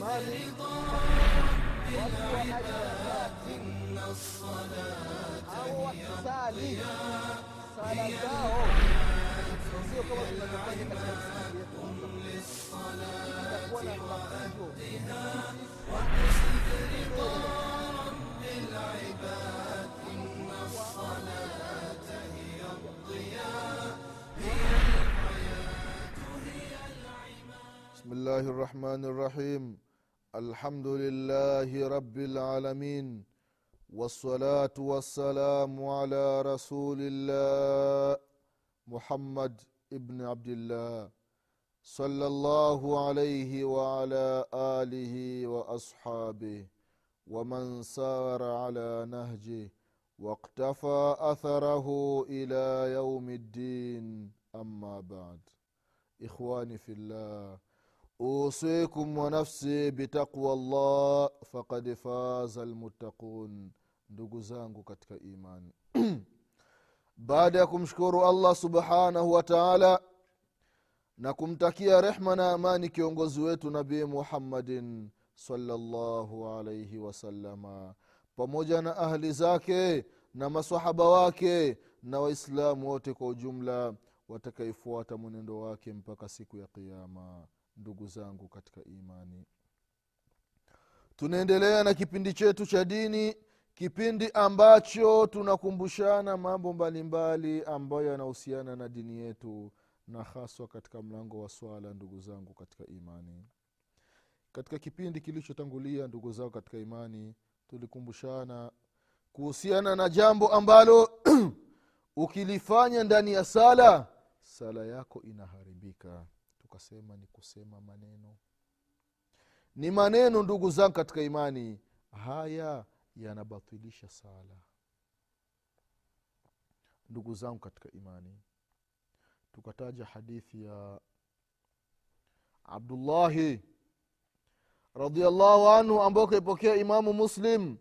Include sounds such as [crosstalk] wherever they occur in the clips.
mali watu wa au wakisali sala zao sio kama tunavyofanya katika misikiti yetu itakuwa na mafunzo بسم الله الرحمن الرحيم. الحمد لله رب العالمين. والصلاة والسلام على رسول الله محمد ابن عبد الله صلى الله عليه وعلى آله وأصحابه ومن سار على نهجه واقتفى أثره إلى يوم الدين. أما بعد إخواني في الله أوصيكم ونفسي بتقوى الله فقد فاز المتقون ndugu zangu katika imani [clears throat] baada ya kumshukuru allah subhanahu wa taala na kumtakia rehma na amani kiongozi wetu nabii muhammadin salllahu alaihi wasalama pamoja na ahli zake na masahaba wake na waislamu wote kwa ujumla watakaifuata mwenendo wake mpaka siku ya qiama ndugu zangu katika imani. Tunaendelea na kipindi chetu cha dini kipindi ambacho tunakumbushana mambo mbalimbali ambayo yanahusiana na dini yetu na haswa katika mlango wa swala ndugu zangu katika imani. Katika kipindi kilichotangulia ndugu zangu katika imani tulikumbushana kuhusiana na jambo ambalo [clears throat] ukilifanya ndani ya sala sala yako inaharibika tukasema ni kusema maneno. Ni maneno ndugu zangu katika imani. Haya yanabatilisha sala. Ndugu zangu katika imani. Tukataja hadithi ya abdullahi radiallahu anhu ambao kaipokea imamu muslim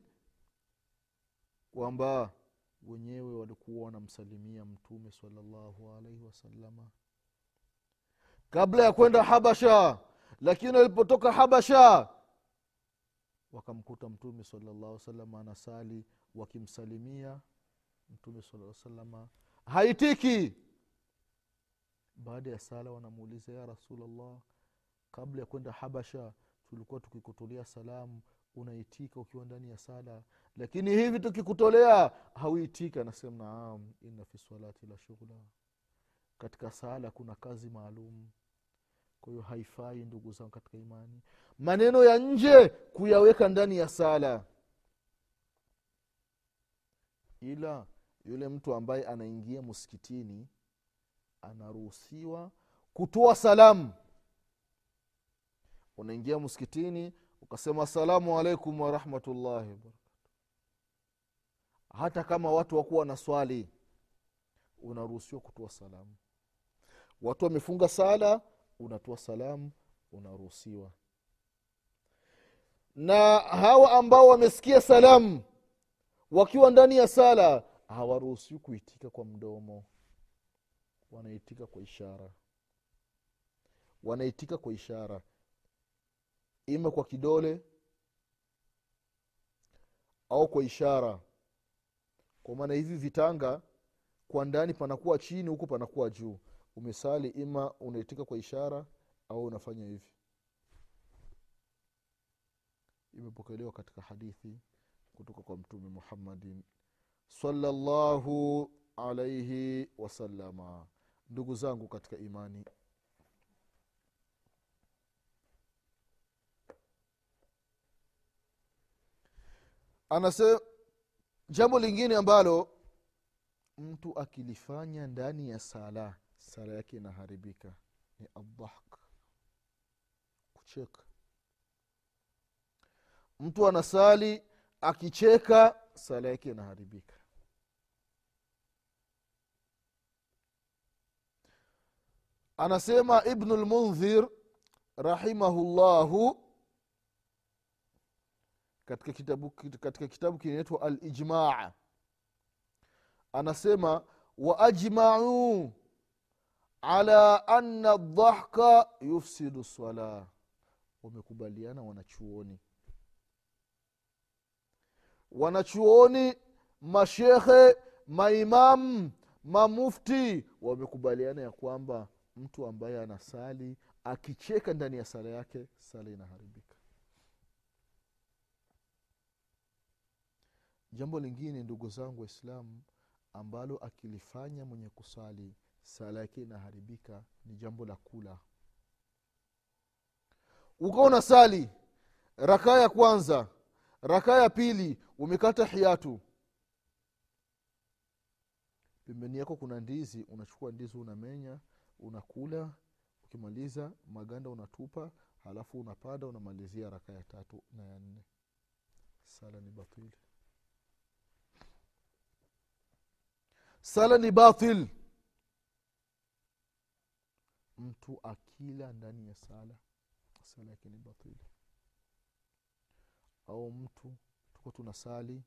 kwamba wenyewe walikuwa wanamsalimia mtume salallahu alaihi wasalama kabla ya kwenda habasha. Lakini walipotoka habasha wakamkuta mtume salallahu salama anasali wakimsalimia mtume saa salama haitiki. Baada ya sala wanamuuliza ya rasulllah kabla ya kwenda habasha tulikuwa tukikutolea salamu unaitika ukiwa ndani ya sala? Lakini hivi tukikutolea hauitika anasema naam inna fi salati la shughula katika sala kuna kazi maalum kwa hiyo haifai ndugu zangu katika imani. Maneno ya nje kuyaweka ndani ya sala. Ila yule mtu ambaye anaingia msikitini anaruhusiwa kutoa salamu. Unaingia msikitini ukasema asalamu alaikum warahmatullahi wabarakatu hata kama watu wakuwa na swali unaruhusiwa kutoa salamu. Watu wamefunga sala unatoa salamu unaruhusiwa. Na hawa ambao wamesikia salamu wakiwa ndani ya sala hawaruhusiwi kuitika kwa mdomo. Wanaitika kwa ishara. Wanaitika kwa ishara. Ima kwa kidole au kwa ishara. Kwa maana hivi vitanga kwa ndani panakuwa chini huku panakuwa juu umesali ima unaitika kwa ishara au unafanya hivi. Imepokelewa katika hadithi kutoka kwa mtume muhammadin salallahu alaihi wasalama ndugu zangu katika imani. Anasema jambo lingine ambalo mtu akilifanya ndani ya sala sala yake inaharibika. Ni adhahk kucheka. Mtu anasali akicheka sala yake inaharibika. Anasema ibnu lmundhir rahimahullahu katika kitabu, katika kitabu kinaitwa alijmaa. Anasema waajmauu ala anna dhahka yufsidu sala wamekubaliana wanachuoni. Wanachuoni mashekhe maimamu mamufti wamekubaliana ya kwamba mtu ambaye anasali akicheka ndani ya sala yake sala inaharibika. Jambo lingine ndugu zangu waislamu ambalo akilifanya mwenye kusali sala yake inaharibika ni jambo la kula. Ukawa unasali rakaa ya kwanza rakaa ya pili umekata hiatu. Pembeni yako kuna ndizi unachukua ndizi unamenya unakula ukimaliza maganda unatupa halafu unapanda unamalizia raka ya tatu na ya nne. Sala ni batili sala ni batil mtu akila ndani ya sala sala yake ni batili au mtu tuko tunasali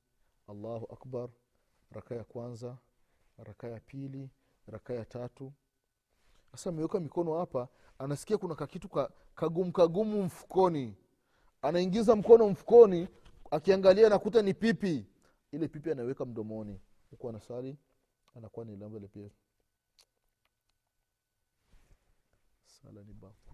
allahu akbar raka ya kwanza raka ya pili raka ya tatu. Sasa ameweka mikono hapa anasikia kuna kakitu ka, kagumu kagumu mfukoni. Anaingiza mkono mfukoni akiangalia nakuta ni pipi. Ile pipi anaweka mdomoni. Huku anasali anakuwa ni lambele pia sala ni batil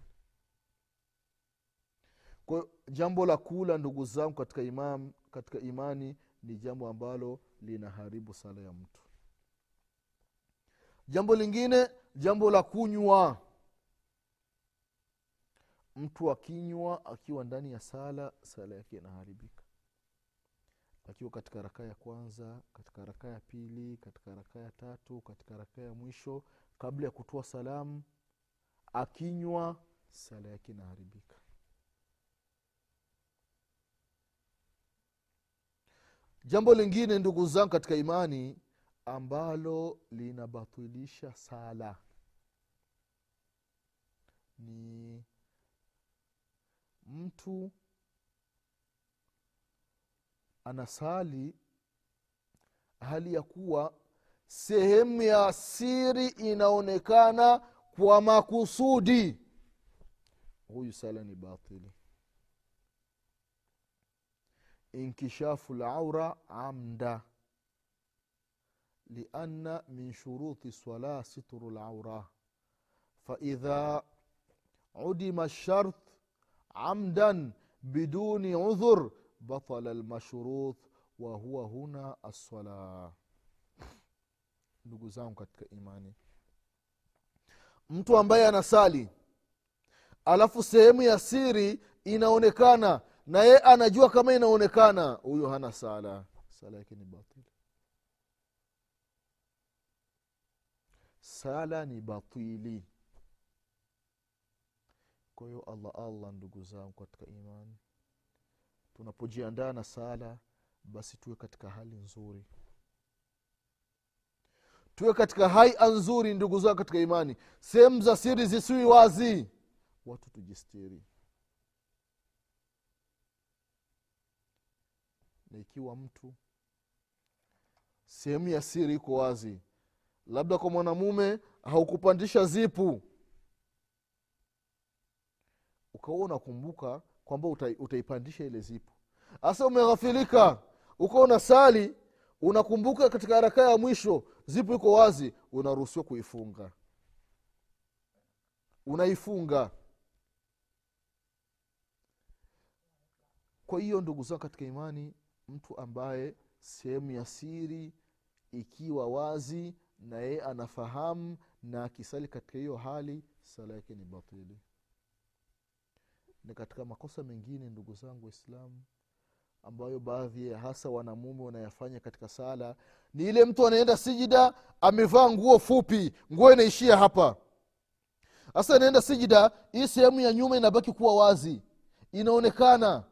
kwa jambo la kula ndugu zangu katika imam katika imani ni jambo ambalo linaharibu sala ya mtu. Jambo lingine jambo la kunywa. Mtu akinywa akiwa ndani ya sala sala yake inaharibika. Akiwa katika rakaa ya kwanza katika rakaa ya pili katika rakaa ya tatu katika rakaa ya mwisho kabla ya kutoa salamu akinywa sala yake inaharibika. Jambo lingine ndugu zangu katika imani ambalo linabatilisha sala ni mtu anasali hali ya kuwa sehemu ya siri inaonekana kwa makusudi. Huyu sala ni batili. Inkishafu laura amda. لأن من شروط الصلاة ستر العورة فإذا عدم الشرط عمدا بدون عذر بطل المشروط وهو هنا الصلاة ndugu zangu katika imani mtu ambaye anasali. Alafu sehemu ya siri inaonekana na ye anajua kama inaonekana. Huyo hana sala. Sala yake ni batili sala ni batili. Kwa hiyo allah allah ndugu zangu katika imani tunapojiandaa na sala basi tuwe katika hali nzuri tuwe katika haia nzuri ndugu zao katika imani. Sehemu za siri zisiwi wazi. Watu tujistiri. Na ikiwa mtu sehemu ya siri iko wazi labda kwa mwanamume haukupandisha zipu ukawa unakumbuka kwamba uta, utaipandisha ile zipu. Hasa umeghafilika ukawa unasali unakumbuka katika haraka ya mwisho zipo iko wazi unaruhusiwa kuifunga. Unaifunga. Kwa hiyo ndugu zangu katika imani mtu ambaye sehemu ya siri ikiwa wazi na yeye anafahamu na akisali katika hiyo hali sala yake ni batili. Ni katika makosa mengine ndugu zangu waislamu ambayo baadhi ya hasa wanamume wanayafanya katika sala ni ile mtu anaenda sijida amevaa nguo fupi nguo inaishia hapa. Hasa inaenda sijida hii sehemu ya nyuma inabaki kuwa wazi. Inaonekana.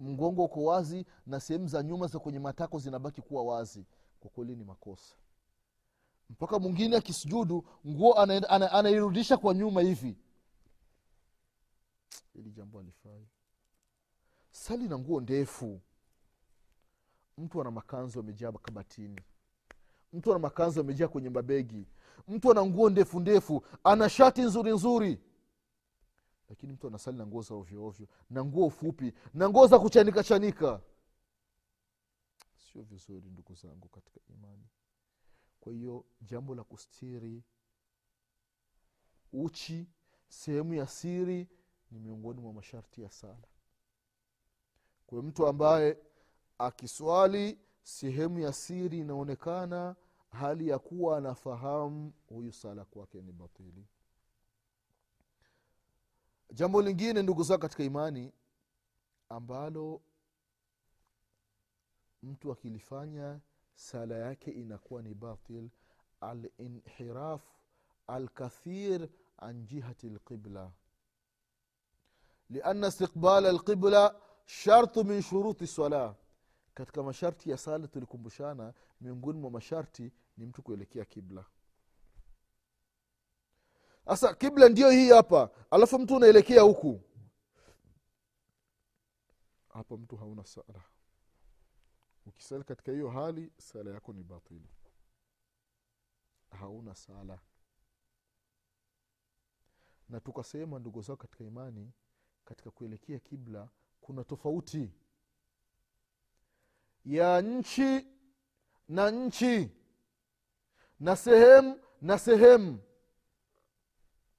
Mgongo uko wazi na sehemu za nyuma za kwenye matako zinabaki kuwa wazi. Kwa kweli ni makosa. Mpaka mwingine akisujudu nguo anairudisha ana, ana, kwa nyuma hivi. Hili jambo alifai sali na nguo ndefu. Mtu ana makanzu amejaa kabatini. Mtu ana makanzu amejaa kwenye mabegi. Mtu ana nguo ndefu ndefu. Ana shati nzuri nzuri. Lakini mtu anasali na nguo za ovyo ovyo. Na nguo fupi. Na nguo za kuchanika chanika. Sio vizuri ndugu zangu katika imani. Kwa hiyo jambo la kustiri uchi sehemu ya siri ni miongoni mwa masharti ya sala kwa mtu ambaye akiswali sehemu ya siri inaonekana hali ya kuwa anafahamu huyu sala kwake ni batili. Jambo lingine ndugu zao katika imani ambalo mtu akilifanya sala yake inakuwa ni batil alinhiraf alkathir an jihati lqibla liana istiqbala alqibla shartu min shuruti sala katika masharti ya sala tulikumbushana miongoni mwa masharti ni mtu kuelekea kibla. Sasa kibla ndio hii hapa alafu mtu unaelekea huku. Hapa mtu hauna sala. Ukisali katika hiyo hali sala yako ni batili. Hauna sala. Na tukasema ndugu zao katika imani katika kuelekea kibla kuna tofauti ya nchi na nchi na sehemu na sehemu.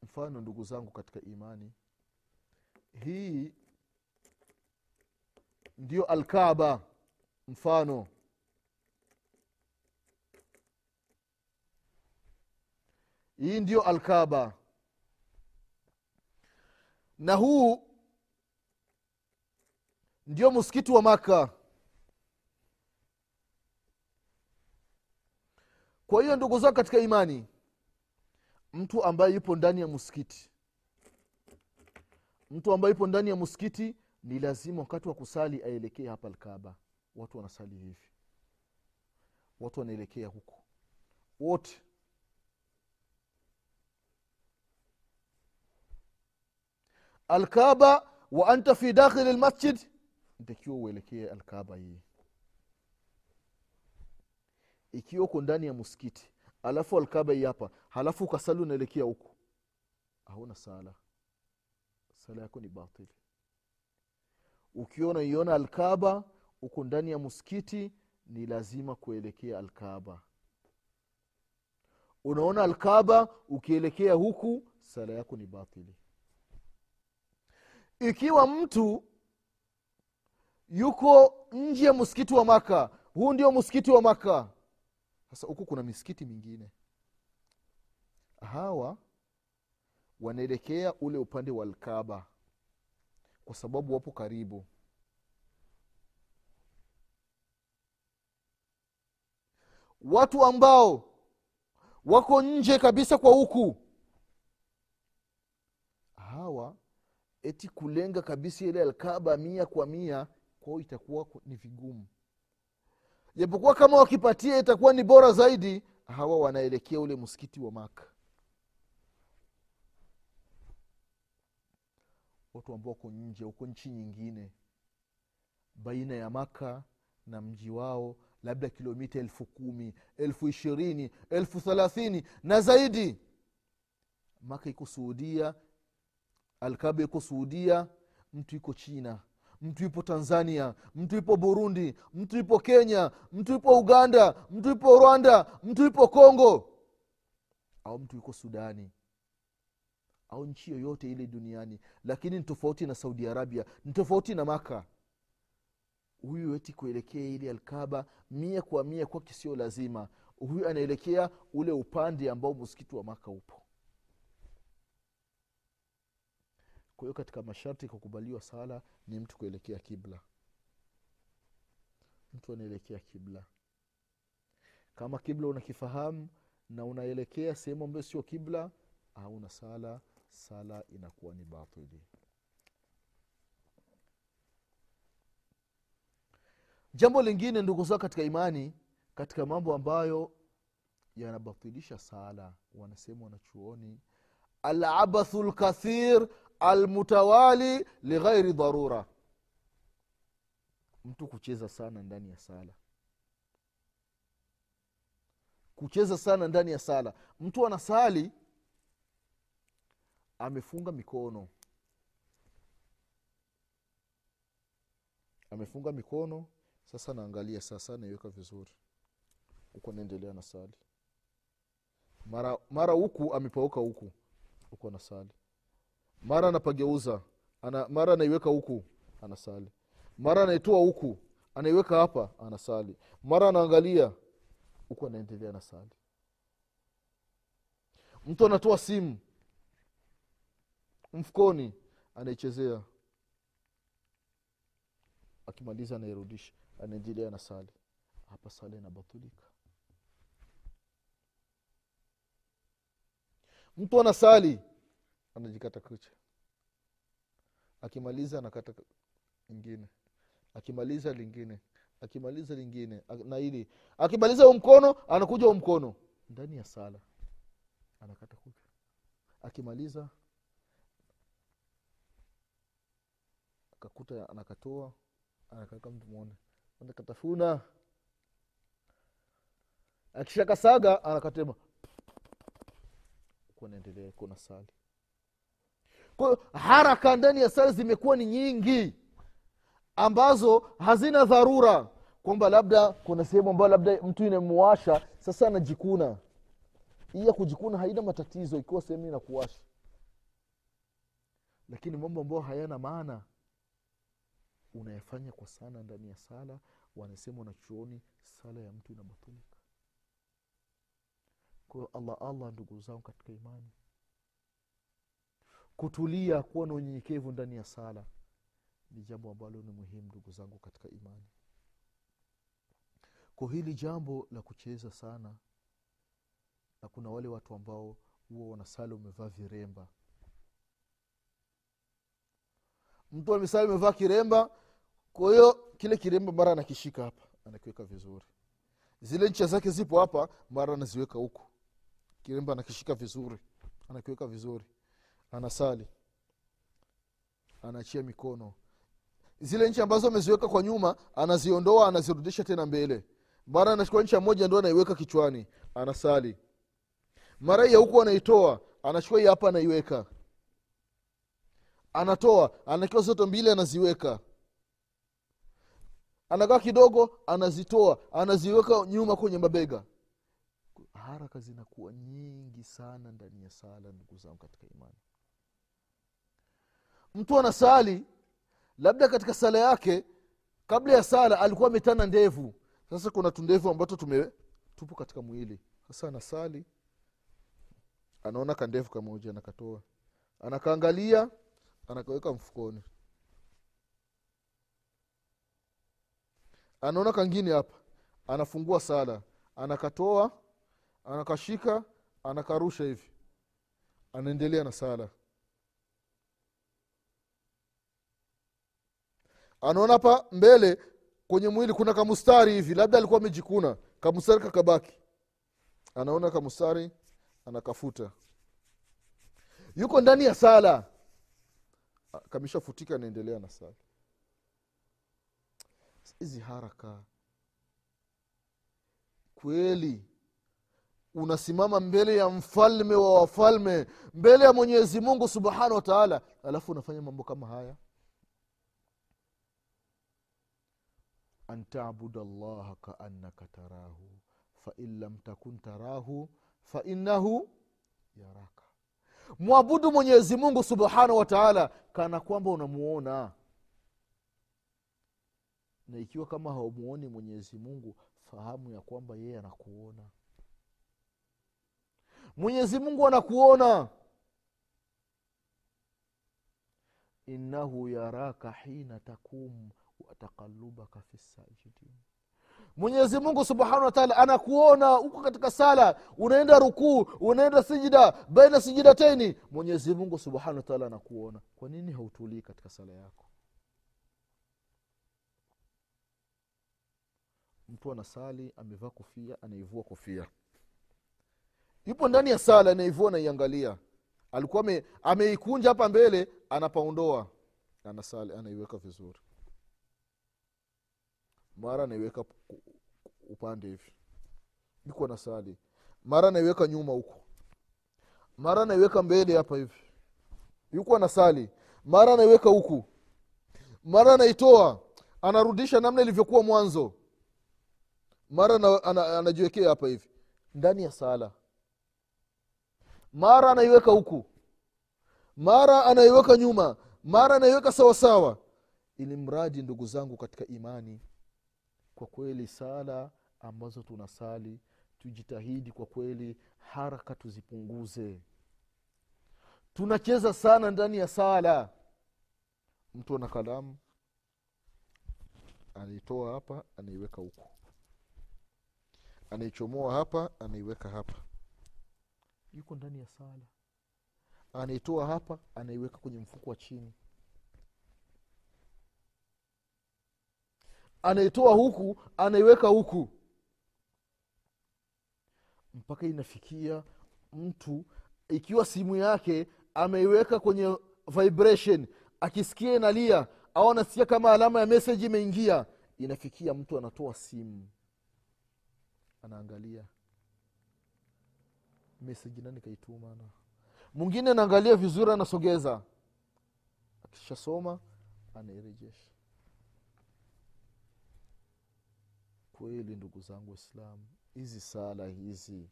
Mfano ndugu zangu katika imani hii ndio alkaba mfano. Hii ndio alkaba na huu ndio msikiti wa maka kwa hiyo ndugu zao katika imani mtu ambaye yupo ndani ya msikiti mtu ambaye yupo ndani ya msikiti ni lazima wakati wa kusali aelekee hapa alkaba watu wanasali hivi. Watu wanaelekea huku wote. Alkaba wa anta fi dakhili lmasjid ntakiwa uelekee alkaba hii. Ikiwa uko ndani ya msikiti alafu alkaba hii hapa halafu ukasali unaelekea huku hauna sala. Sala yako ni batili ukiwa unaiona alkaba uko ndani ya msikiti ni lazima kuelekea alkaba unaona alkaba ukielekea huku sala yako ni batili ikiwa mtu yuko nje ya msikiti wa maka huu ndio msikiti wa maka sasa huku kuna misikiti mingine. Hawa wanaelekea ule upande wa alkaba kwa sababu wapo karibu. Watu ambao wako nje kabisa kwa huku. Hawa eti kulenga kabisa ile alkaba mia kwa mia kwao itakuwa ni vigumu. Japokuwa kama wakipatia itakuwa ni bora zaidi hawa wanaelekea ule msikiti wa maka watu ambao wako nje huko nchi nyingine baina ya maka na mji wao labda kilomita elfu kumi elfu ishirini elfu thelathini na zaidi. Maka iko suudia alkaba iko suudia mtu iko china mtu yupo tanzania mtu yupo burundi mtu yupo kenya mtu yupo uganda mtu yupo rwanda mtu yupo congo au mtu yuko sudani au nchi yoyote ile duniani. Lakini ni tofauti na saudi arabia ni tofauti na maka. Huyu weti kuelekea ile alkaba mia kwa mia kwake sio lazima. Huyu anaelekea ule upande ambao msikiti wa maka upo kwa hiyo katika masharti kukubaliwa sala ni mtu kuelekea kibla. Mtu anaelekea kibla. Kama kibla unakifahamu na unaelekea sehemu ambayo sio kibla hauna sala sala inakuwa ni batili. Jambo lingine ndugu zao katika imani katika mambo ambayo yanabatilisha sala wanasema wanachuoni alabathu lkathir almutawali lighairi dharura. Mtu kucheza sana ndani ya sala. Kucheza sana ndani ya sala. Mtu anasali amefunga mikono. Amefunga mikono sasa naangalia sasa naiweka vizuri. Huku anaendelea na sali. Mara mara huku amepauka huku. Huku anasali mara anapageuza ana, mara anaiweka huku anasali. Mara anaitoa huku anaiweka hapa anasali. Mara anaangalia huku anaendelea na sali mtu anatoa simu mfukoni anaichezea. Akimaliza anairudisha anaendelea na sali hapa sali inabatulika mtu anasali anajikata kucha. Akimaliza anakata ingine. Akimaliza lingine. Akimaliza lingine. Na ili akimaliza umkono mkono anakuja umkono mkono. Ndani ya sala anakata kucha. Akimaliza akakuta anakatoa anakaweka mtu mwone anakatafuna. Akishakasaga anakatema. Kunaendelea kuna sali kwa hiyo haraka ndani ya sala zimekuwa ni nyingi ambazo hazina dharura kwamba labda kuna sehemu ambayo labda mtu inamuwasha sasa anajikuna. Hii ya kujikuna haina matatizo ikiwa sehemu inakuwasha. Lakini mambo ambayo hayana maana unayafanya kwa sana ndani ya sala wanasema wanachuoni sala ya mtu inabatulika kwahiyo allah allah ndugu zangu katika imani kutulia kuwa na unyenyekevu ndani ya sala ni jambo ambalo ni muhimu ndugu zangu katika imani. Kwa hili jambo la kucheza sana na kuna wale watu ambao huwa wanasali wamevaa viremba. Mtu amesali amevaa kiremba kwa hiyo kile kiremba mara anakishika hapa anakiweka vizuri. Zile ncha zake zipo hapa mara anaziweka huku. Kiremba anakishika vizuri anakiweka vizuri anasali anaachia mikono. Zile nchi ambazo ameziweka kwa nyuma anaziondoa anazirudisha tena mbele. Mara anachukua ncha moja ndo anaiweka kichwani anasali. Mara ya huku anaitoa anachukua hii hapa anaiweka. Anatoa anakiwa zote mbili anaziweka. Anakaa kidogo anazitoa anaziweka nyuma kwenye mabega. Haraka zinakuwa nyingi sana ndani ya sala ndugu zangu katika imani mtu anasali labda katika sala yake kabla ya sala alikuwa ametana ndevu. Sasa kuna tundevu ambato tume tupo katika mwili. Sasa anasali anaona kandevu kamoja anakatoa. Anakaangalia anakaweka mfukoni. Anaona kangine hapa anafungua sala. Anakatoa anakashika anakarusha hivi. Anaendelea na sala anaona hapa mbele kwenye mwili kuna kamustari hivi labda alikuwa amejikuna. Kamustari kakabaki. Anaona kamustari anakafuta. Yuko ndani ya sala. Kameshafutika anaendelea na sala. Hizi haraka. Kweli. Unasimama mbele ya mfalme wa wafalme mbele ya mwenyezi mungu subhanahu wa taala alafu unafanya mambo kama haya an tabuda llaha kaannaka tarahu fain lam takun tarahu fainahu yaraka. Mwabudu mwenyezi mungu subhanahu wa taala kana kwamba unamuona. Na ikiwa kama haumuoni mwenyezi mungu fahamu ya kwamba yeye anakuona. Mwenyezi mungu anakuona. Innahu yaraka hina takum wataqalubaka fi sajidin. Mwenyezi mungu subhanahu wataala anakuona huko katika sala unaenda rukuu unaenda sijida baina sijidateni mwenyezi mungu subhanahu wataala anakuona. Kwa nini hautulii katika sala yako? Mtu anasali amevaa kofia anaivua kofia. Yupo ndani ya sala anaivua anaiangalia. Alikuwa ameikunja hapa mbele anapaondoa. Anasali anaiweka vizuri mara naiweka upande hivi. Yuko na sali. Mara anaiweka nyuma huko. Mara naiweka mbele hapa hivi. Yuko na sali. Mara anaiweka huku. Mara anaitoa. Anarudisha namna ilivyokuwa mwanzo. Mara ana- anajiwekea hapa hivi. Ndani ya sala. Mara anaiweka huku. Mara anaiweka nyuma. Mara anaiweka sawasawa. Ili mradi ndugu zangu katika imani kwa kweli sala ambazo tunasali tujitahidi kwa kweli haraka tuzipunguze. Tunacheza sana ndani ya sala. Mtu ana kalamu anaitoa hapa anaiweka huku anaichomoa hapa anaiweka hapa. Yuko ndani ya sala. Anaitoa hapa anaiweka kwenye mfuko wa chini anaitoa huku anaiweka huku. Mpaka inafikia mtu ikiwa simu yake ameiweka kwenye vibration akisikia inalia au anasikia kama alama ya meseji imeingia inafikia mtu anatoa simu. Anaangalia. Meseji nani kaitumana mwingine anaangalia vizuri anasogeza. Akishasoma anairejesha kweli ndugu zangu waislamu hizi sala hizi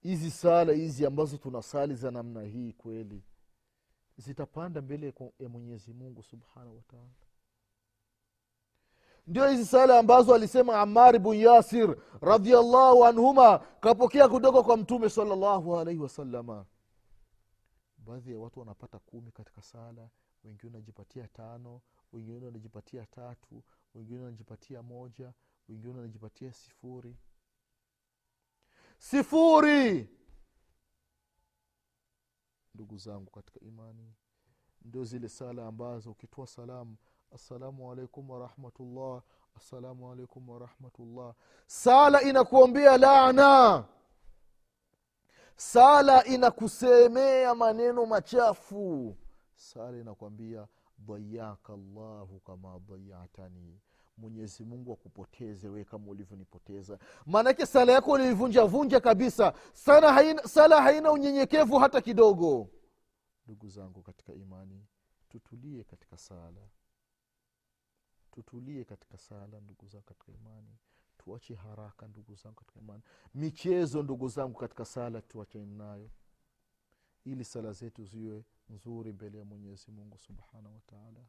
hizi sala hizi ambazo tunasali za namna hii kweli zitapanda mbele ya mwenyezi mungu subhanahu wataala ndio hizi sala ambazo alisema amar bun yasir radiallahu anhuma kapokea kutoka kwa mtume salllahu alaihi wasalama baadhi ya watu wanapata kumi katika sala wengine wanajipatia tano wengine wanajipatia tatu wengine wanajipatia moja wengine wanajipatia sifuri. Sifuri! Ndugu zangu katika imani ndio zile sala ambazo ukitoa salamu assalamu alaikum warahmatullah assalamu alaikum warahmatullah sala inakuombea laana. Sala inakusemea maneno machafu. Sala inakwambia dhayaka llahu kama dayatani. Mwenyezi mungu akupoteze wee kama ulivyonipoteza. Maanake sala yako uliivunjavunja kabisa. Sala haina, haina unyenyekevu hata kidogo. Ndugu zangu katika imani tutulie katika sala. Tutulie katika sala ndugu zangu katika imani. Tuache haraka ndugu zangu katika imani. Michezo ndugu zangu katika sala tuachane nayo. Ili sala zetu ziwe nzuri mbele ya mwenyezi mungu subhanahu wataala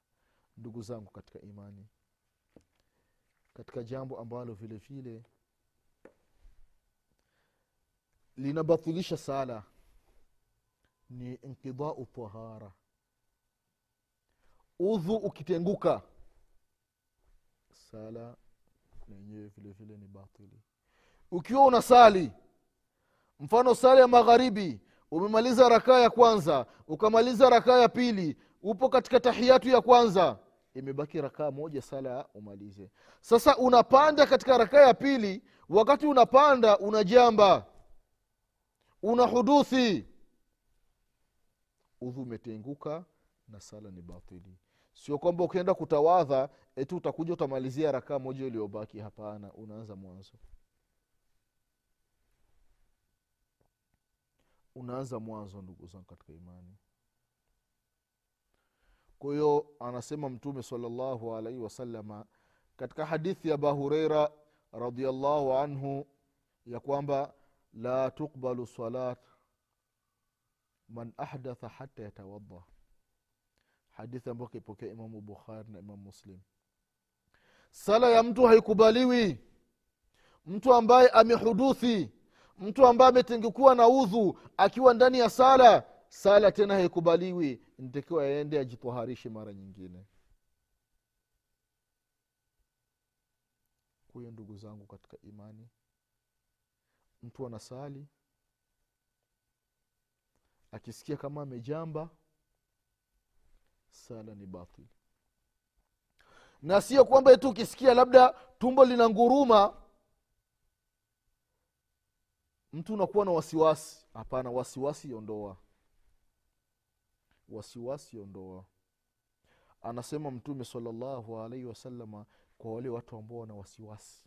ndugu zangu katika imani katika jambo ambalo vile vile linabatilisha sala ni inkidau tahara. Udhu ukitenguka sala lenyewe vile vile ni batili. Ukiwa unasali mfano sala ya magharibi umemaliza rakaa ya kwanza ukamaliza rakaa ya pili upo katika tahiyatu ya kwanza. Imebaki rakaa moja sala umalize. Sasa unapanda katika rakaa ya pili wakati unapanda una jamba una huduthi. Udhu umetenguka na sala ni batili. Sio kwamba ukienda kutawadha eti utakuja utamalizia rakaa moja iliyobaki. Hapana unaanza mwanzo unaanza mwanzo ndugu zangu katika imani. Kwa hiyo anasema mtume salllahu alaihi wasalama katika hadithi ya abahureira radiallahu anhu ya kwamba la tuqbalu salat man ahdatha hata yatawadha hadithi ambayo kaipokea imamu bukhari na imamu muslim. Sala ya mtu haikubaliwi. Mtu ambaye amehuduthi mtu ambaye ametengekuwa na udhu akiwa ndani ya sala sala tena haikubaliwi ntakiwa aende ajitwaharishe mara nyingine. Huyo ndugu zangu katika imani mtu anasali akisikia kama amejamba sala ni batili na sio kwamba tu ukisikia labda tumbo lina nguruma mtu unakuwa na wasiwasi. Hapana wasiwasi ondoa wasiwasi ondoa anasema mtume salallahu alaihi wasalama kwa wale watu ambao wana wasiwasi.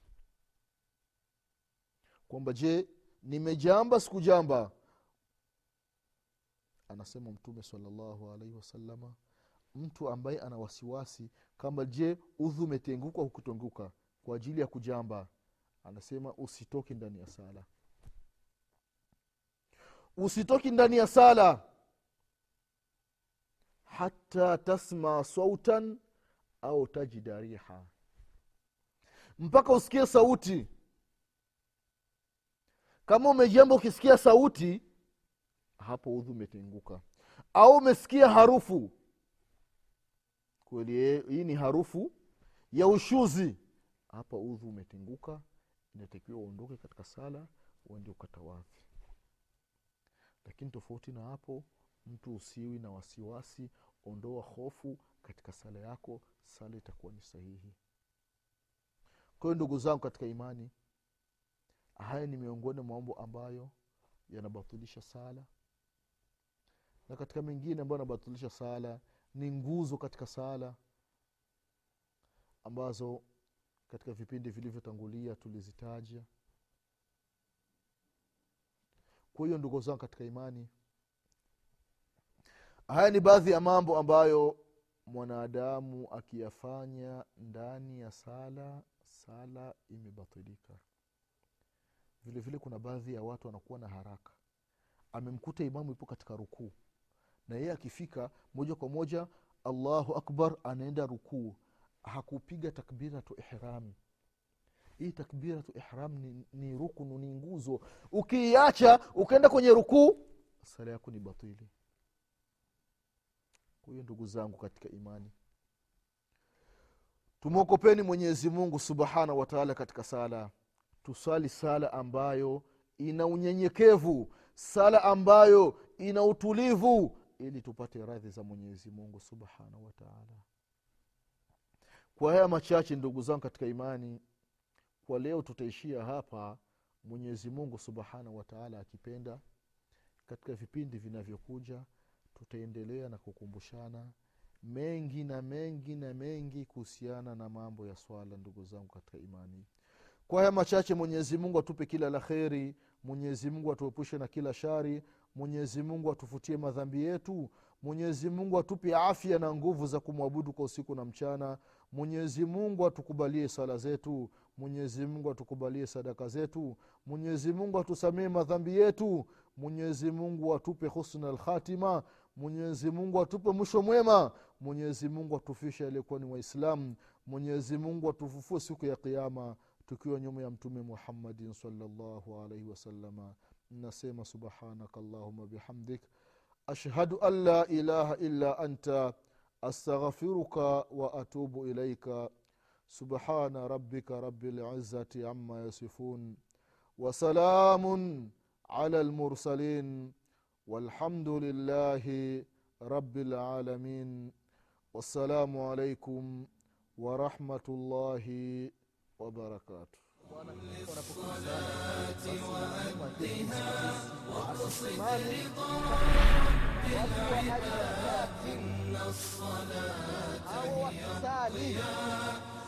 Kwamba je nimejamba sikujamba? Anasema mtume salallahu alaihi wasalama mtu ambaye ana wasiwasi kama je udhu umetenguka hukutenguka kwa ajili ya kujamba anasema usitoke ndani ya sala usitoki ndani ya sala. Hata tasma sautan au tajida riha. Mpaka usikie sauti. Kama umejamba ukisikia sauti hapo udhu umetenguka au umesikia harufu. Kweli hii ni harufu ya ushuzi. Hapa udhu umetenguka inatakiwa uondoke katika sala uende ukatawadhi lakini tofauti na hapo mtu usiwi na wasiwasi ondoa hofu katika sala yako sala itakuwa ni sahihi. Kwa hiyo ndugu zangu katika imani haya ni miongoni mwa mambo ambayo yanabatilisha sala. Na katika mengine ambayo yanabatilisha sala ni nguzo katika sala ambazo katika vipindi vilivyotangulia tulizitaja kwa hiyo ndugu zangu katika imani haya ni baadhi ya mambo ambayo mwanadamu akiyafanya ndani ya sala sala imebatilika. Vile vile kuna baadhi ya watu wanakuwa na haraka. Amemkuta imamu ipo katika rukuu. Na yeye akifika moja kwa moja allahu akbar anaenda rukuu. Hakupiga takbiratu ihrami hii takbiratu ihram ni, ni rukunu ni nguzo. Ukiiacha ukaenda kwenye rukuu sala yako ni batili. Kwa ndugu zangu katika imani tumwokopeni mwenyezi mungu subhanahu wataala katika sala. Tusali sala ambayo ina unyenyekevu sala ambayo ina utulivu ili tupate radhi za mwenyezi mungu subhanahu wataala kwa haya machache ndugu zangu katika imani kwa leo tutaishia hapa. Mwenyezi mungu subhanahu wataala akipenda katika vipindi vinavyokuja tutaendelea na kukumbushana mengi na mengi na mengi kuhusiana na mambo ya swala ndugu zangu katika imani. Kwa haya machache mwenyezi mungu atupe kila la kheri mwenyezi mungu atuepushe na kila shari mwenyezi mungu atufutie madhambi yetu mwenyezi mungu atupe afya na nguvu za kumwabudu kwa usiku na mchana mwenyezi mungu atukubalie sala zetu mwenyezi mungu atukubalie sadaka zetu. Mwenyezi mungu atusamee madhambi yetu. Mwenyezi mungu atupe husna lkhatima mwenyezi mungu atupe mwisho mwema. Mwenyezi mungu atufishe aliyekuwa ni waislamu. Mwenyezi mungu atufufue siku ya qiama tukiwa nyuma ya mtume muhammadin salllahu alaihi wasalama nasema subhanaka llahuma bihamdik. Ashhadu an la ilaha illa anta. Astaghfiruka wa atubu ilaika سبحان ربك رب العزة عما يصفون وسلام على المرسلين والحمد لله رب العالمين والسلام عليكم ورحمة الله وبركاته. وأدها واقصد رضا إن الصلاة هي الضياء